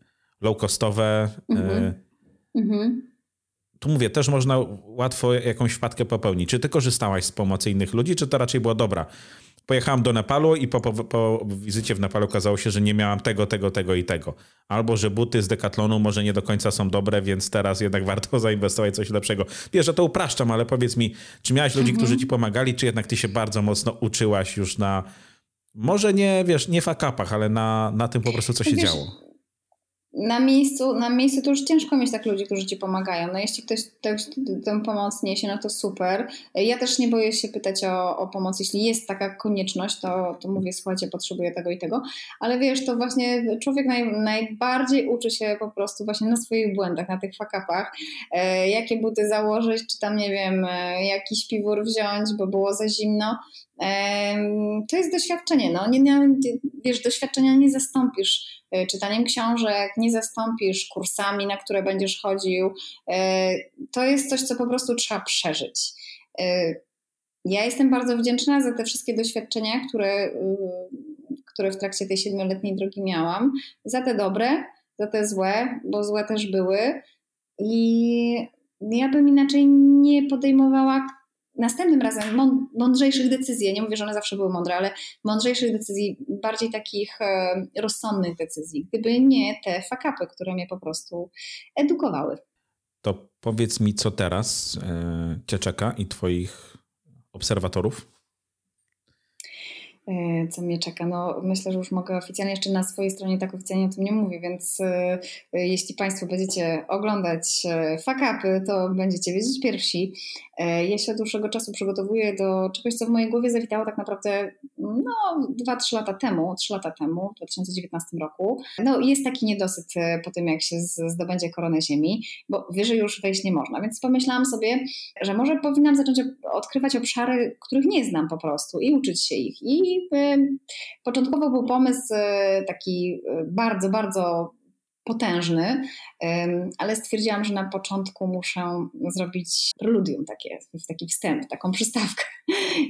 low-costowe. Mhm. Mhm. Tu mówię, też można łatwo jakąś wpadkę popełnić. Czy ty korzystałaś z pomocy innych ludzi, czy to raczej było dobra? Pojechałam do Nepalu i po, po, po, wizycie w Nepalu okazało się, że nie miałam tego, tego, tego i tego. Albo, że buty z Decathlonu może nie do końca są dobre, więc teraz jednak warto zainwestować coś lepszego. Wiesz, że to upraszczam, ale powiedz mi, czy miałaś ludzi, mhm. którzy ci pomagali, czy jednak ty się bardzo mocno uczyłaś już na, może nie, wiesz, nie fakapach, ale na, na tym po prostu, co się wiesz, działo? Na miejscu, na miejscu to już ciężko mieć tak ludzi, którzy ci pomagają. No jeśli ktoś, tę pomoc niesie, no to super. Ja też nie boję się pytać o, o pomoc, jeśli jest taka konieczność, to, to mówię, słuchajcie, potrzebuję tego i tego, ale wiesz, to właśnie człowiek naj, najbardziej uczy się po prostu właśnie na swoich błędach, na tych fakapach, e, jakie buty założyć, czy tam, nie wiem, e, jakiś piwór wziąć, bo było za zimno. To jest doświadczenie, no. Nie, nie, wiesz, doświadczenia nie zastąpisz E, czytaniem książek, nie zastąpisz kursami, na które będziesz chodził. E, to jest coś, co po prostu trzeba przeżyć. E, ja jestem bardzo wdzięczna za te wszystkie doświadczenia, które, które w trakcie tej siedmioletniej drogi miałam. Za te dobre, za te złe, bo złe też były. I ja bym inaczej nie podejmowała następnym razem mądrzejszych decyzji, nie mówię, że one zawsze były mądre, ale mądrzejszych decyzji, bardziej takich e, rozsądnych decyzji, gdyby nie te fakapy, które mnie po prostu edukowały. To powiedz mi, co teraz e, Cię czeka i Twoich obserwatorów? E, co mnie czeka. No, myślę, że już mogę oficjalnie, jeszcze na swojej stronie tak oficjalnie o tym nie mówię, więc e, e, jeśli Państwo będziecie oglądać fakapy, to będziecie wiedzieć pierwsi. Ja się od dłuższego czasu przygotowuję do czegoś, co w mojej głowie zawitało tak naprawdę no, 2-3 lata temu, 3 lata temu, w 2019 roku. No, jest taki niedosyt po tym, jak się zdobędzie koronę ziemi, bo wyżej już wejść nie można, więc pomyślałam sobie, że może powinnam zacząć odkrywać obszary, których nie znam po prostu i uczyć się ich. I początkowo był pomysł e, taki e, bardzo, bardzo potężny, ale stwierdziłam, że na początku muszę zrobić preludium, takie, taki wstęp, taką przystawkę.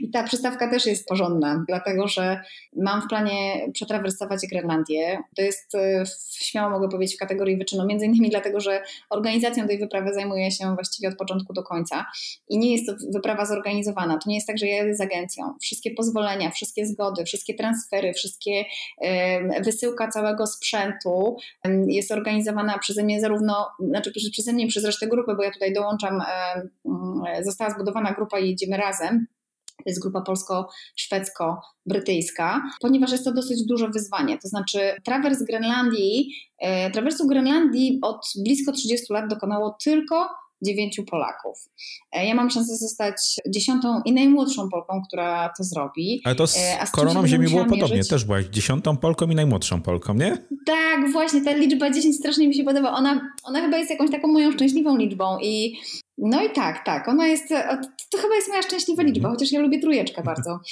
I ta przystawka też jest porządna, dlatego że mam w planie przetrawersować Grenlandię. To jest, e, śmiało mogę powiedzieć, w kategorii wyczynu, między innymi dlatego, że organizacją tej wyprawy zajmuję się właściwie od początku do końca i nie jest to wyprawa zorganizowana. To nie jest tak, że ja jadę z agencją. Wszystkie pozwolenia, wszystkie zgody, wszystkie transfery, wszystkie wysyłka całego sprzętu jest organizowana przeze mnie zarówno, znaczy przeze mnie przez resztę grupy, bo ja tutaj dołączam, e, mm, została zbudowana grupa i jedziemy razem. To jest grupa polsko-szwedzko-brytyjska, ponieważ jest to dosyć duże wyzwanie. To znaczy, trawers Grenlandii, e, trawersu Grenlandii od blisko 30 lat dokonało tylko dziewięciu Polaków. E, ja mam szansę zostać dziesiątą i najmłodszą Polką, która to zrobi. Ale to z e, Koroną Ziemi było podobnie, mierzyć... też byłaś dziesiątą Polką i najmłodszą Polką, nie? Tak, właśnie, ta liczba 10 strasznie mi się podoba. Ona, ona chyba jest jakąś taką moją szczęśliwą liczbą i No i tak, tak. Ona jest, to chyba jest moja szczęśliwa liczba, mhm. chociaż ja lubię trójeczkę bardzo.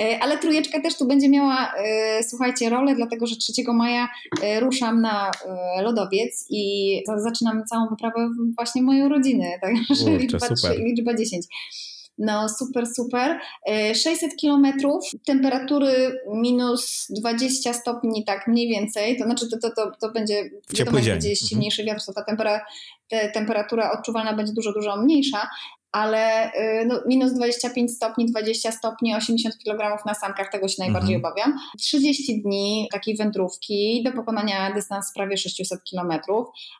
E, ale trójeczka też tu będzie miała, e, słuchajcie, rolę, dlatego że 3 maja e, ruszam na lodowiec i zaczynam całą wyprawę właśnie moją rodzinę. Także liczba, liczba 10. No super, super. 600 e, kilometrów, temperatury minus 20 stopni, tak mniej więcej. To znaczy to, to, to, to będzie, wiadomo, będzie mhm. silniejszy wiatr, to ta tempera, te, temperatura odczuwalna będzie dużo, dużo mniejsza, ale y, no, minus 25 stopni, 20 stopni, 80 kg na sankach, tego się najbardziej mhm. obawiam. 30 dni takiej wędrówki do pokonania dystans prawie 600 km.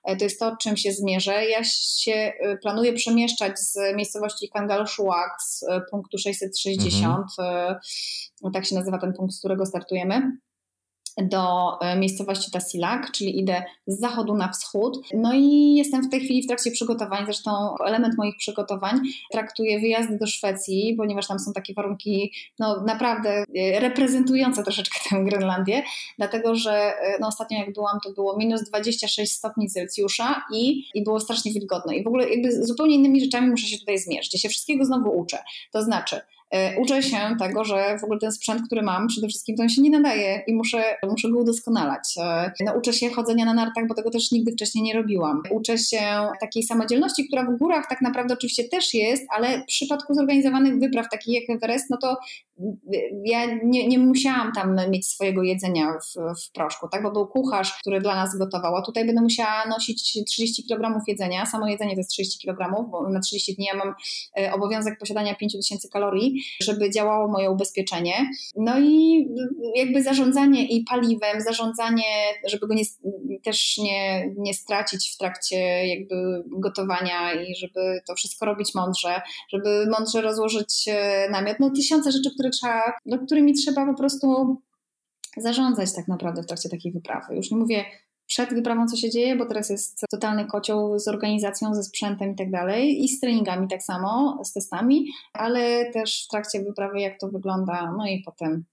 E, to jest to, czym się zmierzę. Ja się y, planuję przemieszczać z miejscowości Kangalshuak z y, punktu 660, mhm. tak się nazywa ten punkt, z którego startujemy do e, miejscowości Tasilak, czyli idę z zachodu na wschód. No i jestem w tej chwili w trakcie przygotowań, zresztą element moich przygotowań traktuje wyjazdy do Szwecji, ponieważ tam są takie warunki no, naprawdę e, reprezentujące troszeczkę tę Grenlandię, dlatego że e, no, ostatnio jak byłam, to było minus 26 stopni Celsjusza i, i było strasznie wilgotno. I w ogóle jakby zupełnie innymi rzeczami muszę się tutaj zmierzyć. Ja się wszystkiego znowu uczę. To znaczy, uczę się tego, że w ogóle ten sprzęt, który mam, przede wszystkim to on się nie nadaje i muszę, muszę go udoskonalać. E, no, uczę się chodzenia na nartach, bo tego też nigdy wcześniej nie robiłam. Uczę się takiej samodzielności, która w górach tak naprawdę oczywiście też jest, ale w przypadku zorganizowanych wypraw, takich jak Everest, no to ja nie, nie musiałam tam mieć swojego jedzenia w, w proszku, tak? bo był kucharz, który dla nas gotował, a tutaj będę musiała nosić 30 kg jedzenia. Samo jedzenie to jest 30 kg, bo na 30 dni ja mam e, obowiązek posiadania 5000 kalorii, żeby działało moje ubezpieczenie. No i jakby zarządzanie i paliwem, zarządzanie, żeby go nie, też nie, nie stracić w trakcie jakby gotowania i żeby to wszystko robić mądrze, żeby mądrze rozłożyć e, namiot. No tysiące rzeczy, które trzeba, no, którymi trzeba po prostu zarządzać tak naprawdę w trakcie takiej wyprawy. Już nie mówię przed wyprawą, co się dzieje, bo teraz jest totalny kocioł z organizacją, ze sprzętem i tak dalej, i z treningami tak samo, z testami, ale też w trakcie wyprawy, jak to wygląda, no i potem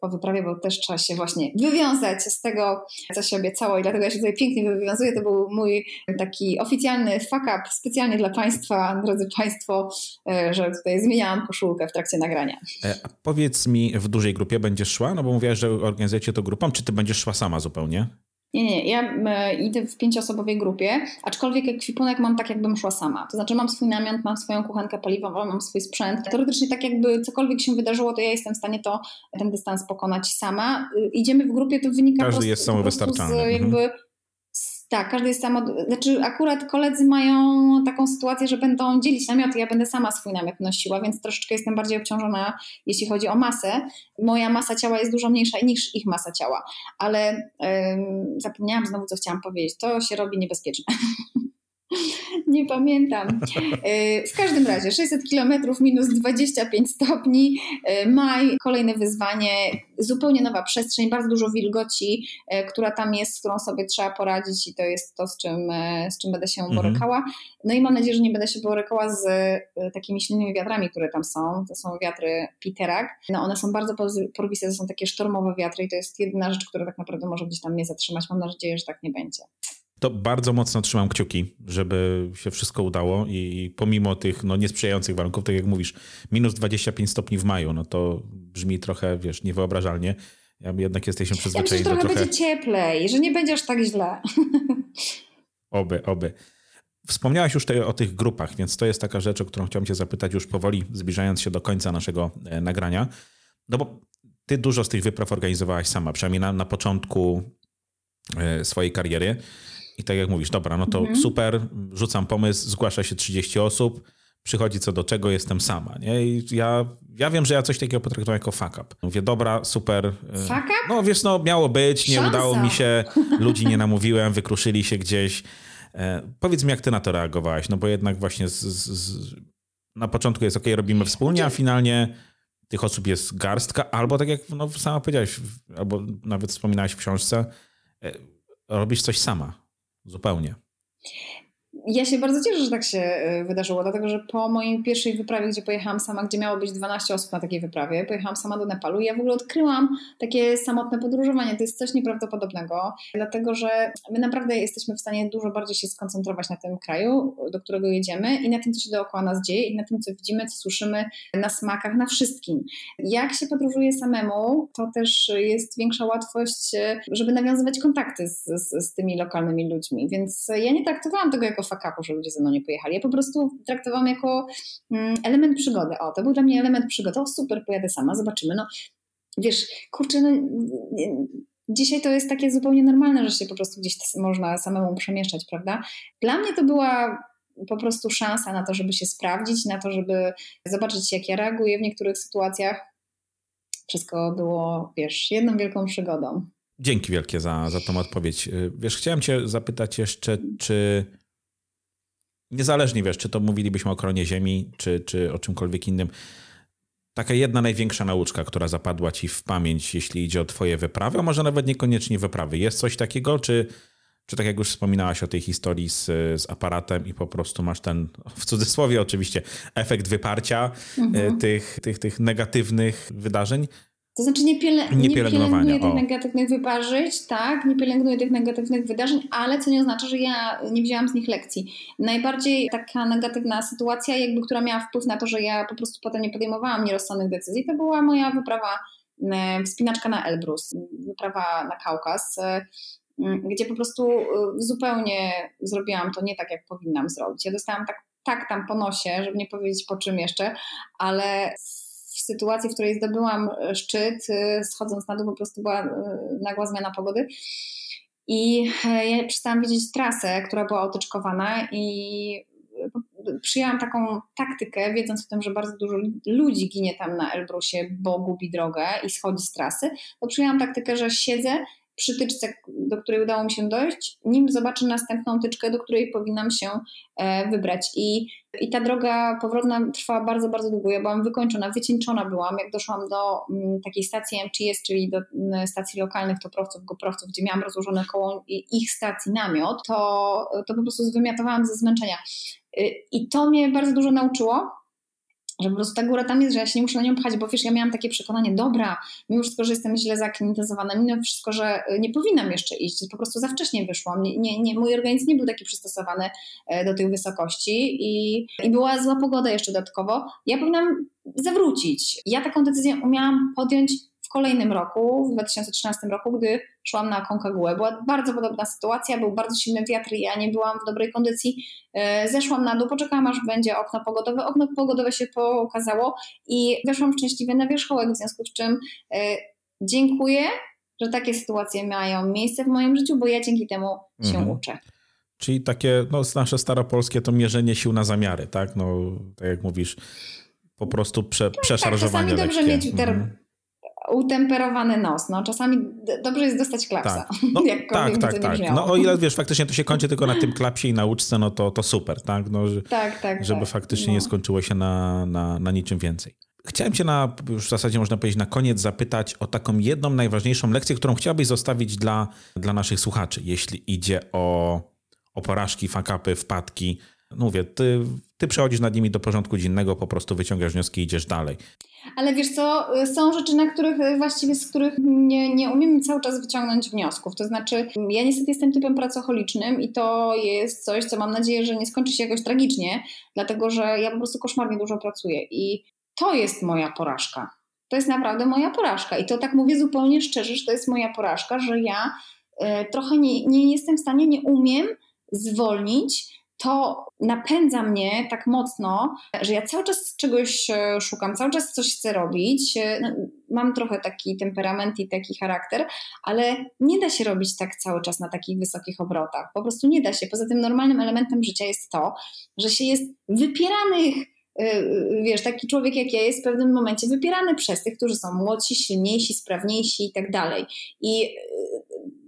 po wyprawie, bo też trzeba się właśnie wywiązać z tego, co się obiecało i dlatego ja się tutaj pięknie wywiązuję. To był mój taki oficjalny fuck up specjalnie dla Państwa, drodzy Państwo, e, że tutaj zmieniałam koszulkę w trakcie nagrania. E, a powiedz mi, w dużej grupie będziesz szła? No bo mówiłaś, że organizujecie to grupą, czy ty będziesz szła sama zupełnie? Nie, nie, ja idę w pięcioosobowej grupie, aczkolwiek ekwipunek mam tak, jakbym szła sama. To znaczy mam swój namiot, mam swoją kuchenkę paliwową, mam swój sprzęt. Teoretycznie tak jakby cokolwiek się wydarzyło, to ja jestem w stanie to, ten dystans pokonać sama. Y, idziemy w grupie, to wynika Każdy jest samowystarczalny. Z jakby mhm tak, każdy jest samo. Znaczy, akurat koledzy mają taką sytuację, że będą dzielić namioty. Ja będę sama swój namiot nosiła, więc troszeczkę jestem bardziej obciążona, jeśli chodzi o masę. Moja masa ciała jest dużo mniejsza niż ich masa ciała, ale zapomniałam znowu, co chciałam powiedzieć. To się robi niebezpieczne. Nie pamiętam. E, w każdym razie 600 km minus 25 stopni, e, maj, kolejne wyzwanie, zupełnie nowa przestrzeń, bardzo dużo wilgoci, e, która tam jest, z którą sobie trzeba poradzić i to jest to, z czym, z czym będę się mhm. borykała. No i mam nadzieję, że nie będę się borykała z takimi silnymi wiatrami, które tam są. To są wiatry Piterak. No one są bardzo porwiste, to są takie sztormowe wiatry i to jest jedyna rzecz, która tak naprawdę może gdzieś tam mnie zatrzymać. Mam nadzieję, że tak nie będzie to bardzo mocno trzymam kciuki, żeby się wszystko udało i pomimo tych no, niesprzyjających warunków, tak jak mówisz, minus 25 stopni w maju, no to brzmi trochę, wiesz, niewyobrażalnie. Ja jednak jesteśmy przyzwyczajeni ja myślę, że trochę trochę... będzie cieplej, że nie będzie aż tak źle. Oby, oby. Wspomniałaś już te, o tych grupach, więc to jest taka rzecz, o którą chciałem cię zapytać już powoli, zbliżając się do końca naszego e, nagrania. No bo ty dużo z tych wypraw organizowałaś sama, przynajmniej na, na początku e, swojej kariery. I tak jak mówisz, dobra, no to mhm. super, rzucam pomysł, zgłasza się 30 osób, przychodzi co do czego, jestem sama. Nie? I ja, ja wiem, że ja coś takiego potraktowałem jako fuck up. Mówię, dobra, super. E, fuck up? No wiesz, no miało być, nie Szansa. udało mi się, ludzi nie namówiłem, wykruszyli się gdzieś. E, powiedz mi, jak ty na to reagowałaś, no bo jednak właśnie z, z, na początku jest ok, robimy wspólnie, a finalnie tych osób jest garstka, albo tak jak no, sama powiedziałaś, albo nawet wspominałaś w książce, e, robisz coś sama. Zupełnie. Ja się bardzo cieszę, że tak się e, wydarzyło, dlatego że po mojej pierwszej wyprawie, gdzie pojechałam sama, gdzie miało być 12 osób na takiej wyprawie, pojechałam sama do Nepalu i ja w ogóle odkryłam takie samotne podróżowanie. To jest coś nieprawdopodobnego, dlatego że my naprawdę jesteśmy w stanie dużo bardziej się skoncentrować na tym kraju, do którego jedziemy i na tym, co się dookoła nas dzieje i na tym, co widzimy, co słyszymy na smakach, na wszystkim. Jak się podróżuje samemu, to też jest większa łatwość, e, żeby nawiązywać kontakty z, z, z tymi lokalnymi ludźmi. Więc ja nie traktowałam tego jako fakapu, że ludzie ze mną nie pojechali. Ja po prostu traktowałam jako mm, element przygody. O, to był dla mnie element przygody. O, super, pojadę sama, zobaczymy. No, wiesz, kurczę, no, dzisiaj to jest takie zupełnie normalne, że się po prostu gdzieś można samemu przemieszczać, prawda? Dla mnie to była po prostu szansa na to, żeby się sprawdzić, na to, żeby zobaczyć, jak ja reaguję w niektórych sytuacjach. Wszystko było, wiesz, jedną wielką przygodą. Dzięki wielkie za, za tą odpowiedź. Wiesz, chciałem Cię zapytać jeszcze, czy niezależnie wiesz, czy to mówilibyśmy o kronie ziemi, czy, czy o czymkolwiek innym, taka jedna największa nauczka, która zapadła Ci w pamięć, jeśli idzie o Twoje wyprawy, a może nawet niekoniecznie wyprawy. Jest coś takiego, czy, czy tak jak już wspominałaś o tej historii z, z aparatem i po prostu masz ten, w cudzysłowie oczywiście, efekt wyparcia mhm. tych, tych, tych negatywnych wydarzeń, to znaczy nie, piele, nie, nie pielęgnuję tych negatywnych wyparzyć, tak, nie pielęgnuję tych negatywnych wydarzeń, ale co nie oznacza, że ja nie wzięłam z nich lekcji. Najbardziej taka negatywna sytuacja, jakby, która miała wpływ na to, że ja po prostu potem nie podejmowałam nierozsądnych decyzji, to była moja wyprawa, e, wspinaczka na Elbrus, wyprawa na Kaukaz, e, gdzie po prostu e, zupełnie zrobiłam to nie tak, jak powinnam zrobić. Ja dostałam tak, tak tam po nosie, żeby nie powiedzieć po czym jeszcze, ale w sytuacji, w której zdobyłam e, szczyt, e, schodząc na dół po prostu była e, nagła zmiana pogody. I ja przestałam widzieć trasę, która była otyczkowana i przyjęłam taką taktykę, wiedząc o tym, że bardzo dużo ludzi ginie tam na Elbrusie, bo gubi drogę i schodzi z trasy, to przyjęłam taktykę, że siedzę przy tyczce, do której udało mi się dojść, nim zobaczę następną tyczkę, do której powinnam się e, wybrać. I, i ta droga powrotna trwała bardzo, bardzo długo. Ja byłam wykończona, wycieńczona byłam, jak doszłam do m, takiej stacji MTS, czyli do m, stacji lokalnych toprowców, goprowców, gdzie miałam rozłożony koło ich stacji namiot, to, to po prostu zwymiatowałam ze zmęczenia. Y, I to mnie bardzo dużo nauczyło, że po prostu ta góra tam jest, że ja się nie muszę na nią pchać, bo wiesz, ja miałam takie przekonanie, dobra, mimo wszystko, że jestem źle zaklimatyzowana, mimo wszystko, że y, nie powinnam jeszcze iść, po prostu za wcześnie wyszłam, nie, nie, nie, mój organizm nie był taki przystosowany e, do tych wysokości i, i była zła pogoda jeszcze dodatkowo, ja powinnam zawrócić. Ja taką decyzję umiałam podjąć kolejnym roku, w 2013 roku, gdy szłam na Konkagułę. Była bardzo podobna sytuacja, był bardzo silny wiatr i ja nie byłam w dobrej kondycji. E, zeszłam na dół, poczekałam aż będzie okno pogodowe. Okno pogodowe się pokazało i weszłam szczęśliwie na wierzchołek, w związku z czym e, dziękuję, że takie sytuacje mają miejsce w moim życiu, bo ja dzięki temu się mhm. uczę. Czyli takie no, nasze staropolskie to mierzenie sił na zamiary, tak? No, tak jak mówisz, po prostu prze, tak, przeszarżowanie tak, czasami dobrze mieć mhm utemperowany nos. No, czasami dobrze jest dostać klapsa. Tak, no, tak, tak. tak. No o ile wiesz, faktycznie to się kończy tylko na tym klapsie i nauczce, no to, to super, tak? No, że, tak, tak. Żeby tak. faktycznie no. nie skończyło się na, na, na niczym więcej. Chciałem Cię na, już w zasadzie można powiedzieć, na koniec zapytać o taką jedną najważniejszą lekcję, którą chciałbyś zostawić dla, dla naszych słuchaczy, jeśli idzie o, o porażki, fakapy, wpadki. Mówię, ty, ty przechodzisz nad nimi do porządku dziennego, po prostu wyciągasz wnioski i idziesz dalej. Ale wiesz co, są rzeczy, na których właściwie z których nie, nie umiemy cały czas wyciągnąć wniosków. To znaczy, ja niestety jestem typem pracocholicznym i to jest coś, co mam nadzieję, że nie skończy się jakoś tragicznie, dlatego że ja po prostu koszmarnie dużo pracuję i to jest moja porażka. To jest naprawdę moja porażka i to tak mówię zupełnie szczerze, że to jest moja porażka, że ja y, trochę nie, nie jestem w stanie, nie umiem zwolnić to napędza mnie tak mocno, że ja cały czas czegoś e, szukam, cały czas coś chcę robić. E, no, mam trochę taki temperament i taki charakter, ale nie da się robić tak cały czas na takich wysokich obrotach. Po prostu nie da się. Poza tym normalnym elementem życia jest to, że się jest wypieranych e, wiesz, taki człowiek jak ja jest w pewnym momencie wypierany przez tych, którzy są młodsi, silniejsi, sprawniejsi i tak dalej. I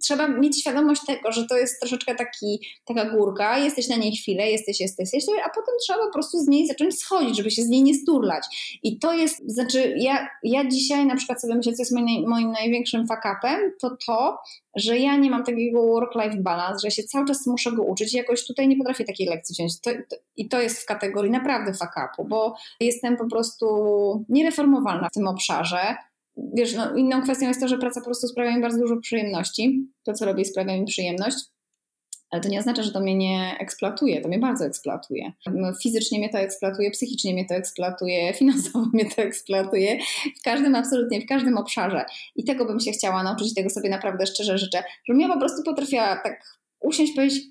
trzeba mieć świadomość tego, że to jest troszeczkę taki, taka górka, jesteś na niej chwilę, jesteś, jesteś, jesteś, a potem trzeba po prostu z niej zacząć schodzić, żeby się z niej nie sturlać. I to jest, znaczy ja, ja dzisiaj na przykład sobie myślę, co jest moim, moim największym fakapem, to to, że ja nie mam takiego work-life balance, że się cały czas muszę go uczyć i jakoś tutaj nie potrafię takiej lekcji wziąć. To, to, I to jest w kategorii naprawdę fakapu, bo jestem po prostu niereformowalna w tym obszarze wiesz, no, inną kwestią jest to, że praca po prostu sprawia mi bardzo dużo przyjemności. To, co robię, sprawia mi przyjemność. Ale to nie oznacza, że to mnie nie eksploatuje, to mnie bardzo eksploatuje. Fizycznie mnie to eksploatuje, psychicznie mnie to eksploatuje, finansowo mnie to eksploatuje, w każdym, absolutnie, w każdym obszarze. I tego bym się chciała nauczyć, tego sobie naprawdę szczerze życzę, żebym ja po prostu potrafiła tak usiąść i powiedzieć,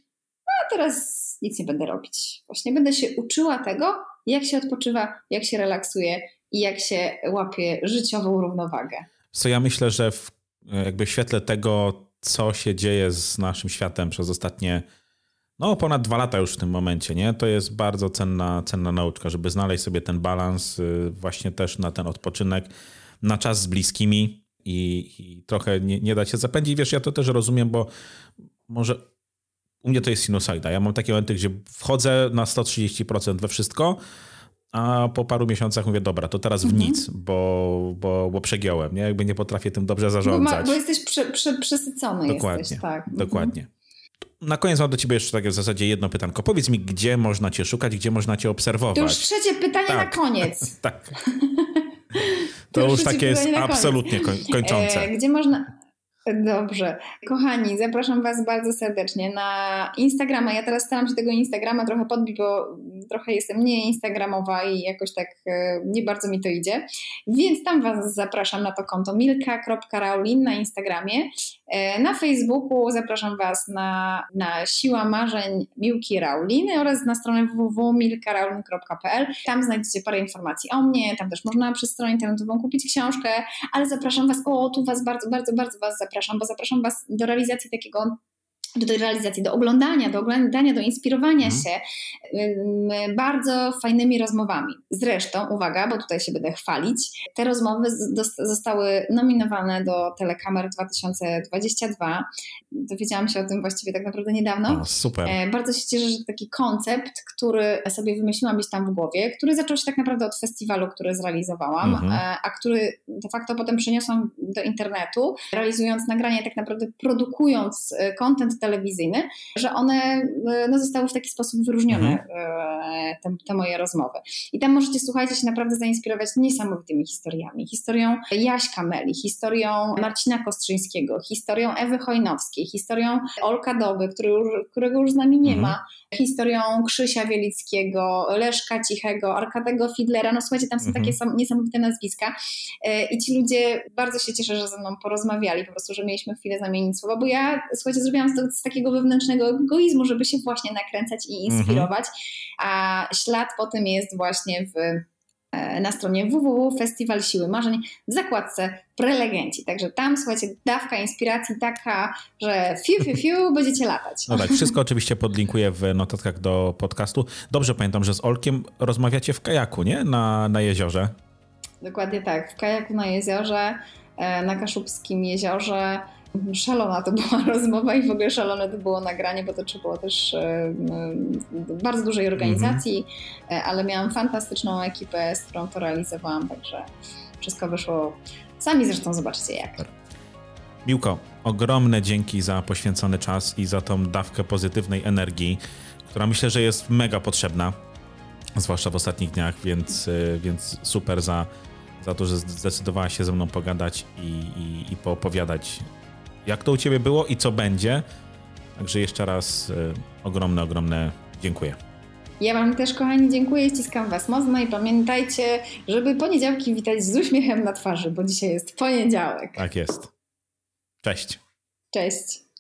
a teraz nic nie będę robić. Właśnie będę się uczyła tego, jak się odpoczywa, jak się relaksuje, i jak się łapie życiową równowagę. Co ja myślę, że w, jakby w świetle tego, co się dzieje z naszym światem przez ostatnie no ponad dwa lata już w tym momencie, nie? To jest bardzo cenna, cenna nauczka, żeby znaleźć sobie ten balans y, właśnie też na ten odpoczynek, na czas z bliskimi i, i trochę nie, nie dać się zapędzić. Wiesz, ja to też rozumiem, bo może u mnie to jest sinusoida. Ja mam takie momenty, gdzie wchodzę na 130% we wszystko, a po paru miesiącach mówię, dobra, to teraz w mhm. nic, bo, bo, bo przegiąłem, nie? Jakby nie potrafię tym dobrze zarządzać. Bo, ma, bo jesteś prze, prze, przesycony. Dokładnie, jesteś, tak. Mhm. dokładnie. Na koniec mam do ciebie jeszcze takie w zasadzie jedno pytanko. Powiedz mi, gdzie można cię szukać, gdzie można cię obserwować? To już trzecie pytanie tak. na koniec. tak. To, to już takie jest absolutnie kończące. E, gdzie można... Dobrze. Kochani, zapraszam Was bardzo serdecznie na Instagrama. Ja teraz staram się tego Instagrama trochę podbić, bo trochę jestem nie instagramowa i jakoś tak e, nie bardzo mi to idzie. Więc tam Was zapraszam na to konto milka.raulin na Instagramie. E, na Facebooku zapraszam Was na, na Siła Marzeń Miłki Rauliny oraz na stronę www.milkaraulin.pl. Tam znajdziecie parę informacji o mnie, tam też można przez stronę internetową kupić książkę, ale zapraszam Was, o tu Was bardzo, bardzo, bardzo Was zapraszam, bo zapraszam Was do realizacji takiego do realizacji, do oglądania, do oglądania, do inspirowania mhm. się bardzo fajnymi rozmowami. Zresztą, uwaga, bo tutaj się będę chwalić, te rozmowy zostały nominowane do Telekamer 2022. Dowiedziałam się o tym właściwie tak naprawdę niedawno. O, super. E, bardzo się cieszę, że taki koncept, który sobie wymyśliłam gdzieś tam w głowie, który zaczął się tak naprawdę od festiwalu, który zrealizowałam, mhm. E, a który de facto potem przeniosłam do internetu, realizując nagranie, tak naprawdę produkując kontent telewizyjny, że one e, no, zostały w taki sposób wyróżnione, mhm. E, te, te, moje rozmowy. I tam możecie, słuchajcie, się naprawdę zainspirować niesamowitymi historiami. Historią Jaśka Meli, historią Marcina Kostrzyńskiego, historią Ewy Chojnowskiej, historią Olka Doby, który, którego już z nami nie mhm. ma, historią Krzysia Wielickiego, Leszka Cichego, Arkadego Fidlera. No słuchajcie, tam są mhm. takie niesamowite nazwiska. E, I ci ludzie bardzo się cieszę, że ze mną porozmawiali, po prostu, że mieliśmy chwilę zamienić słowa, bo ja, słuchajcie, zrobiłam to z takiego wewnętrznego egoizmu, żeby się właśnie nakręcać i inspirować, mhm. a ślad po tym jest właśnie w e, na stronie www.festiwal Siły Marzeń w zakładce prelegenci. Także tam, słuchajcie, dawka inspiracji taka, że fiu, fiu, fiu, będziecie latać. No tak, wszystko oczywiście podlinkuję w notatkach do podcastu. Dobrze pamiętam, że z Olkiem rozmawiacie w kajaku, nie? Na, na jeziorze. Dokładnie tak, w kajaku na jeziorze, e, na Kaszubskim jeziorze. Szalona to była rozmowa i w ogóle szalone to było nagranie, bo to trzeba było też e, bardzo dużej organizacji, -hmm. ale miałam fantastyczną ekipę, z którą to realizowałam, także wszystko wyszło. Sami zresztą zobaczycie jak. Miłko, ogromne dzięki za poświęcony czas i za tą dawkę pozytywnej energii, która myślę, że jest mega potrzebna, zwłaszcza w ostatnich dniach, więc, e, więc super za, za to, że zdecydowałaś się ze mną pogadać i, i, i poopowiadać jak to u Ciebie było i co będzie. Także jeszcze raz y, ogromne, ogromne dziękuję. Ja Wam też, kochani, dziękuję, ściskam Was mocno i pamiętajcie, żeby poniedziałki witać z uśmiechem na twarzy, bo dzisiaj jest poniedziałek. Tak jest. Cześć. Cześć.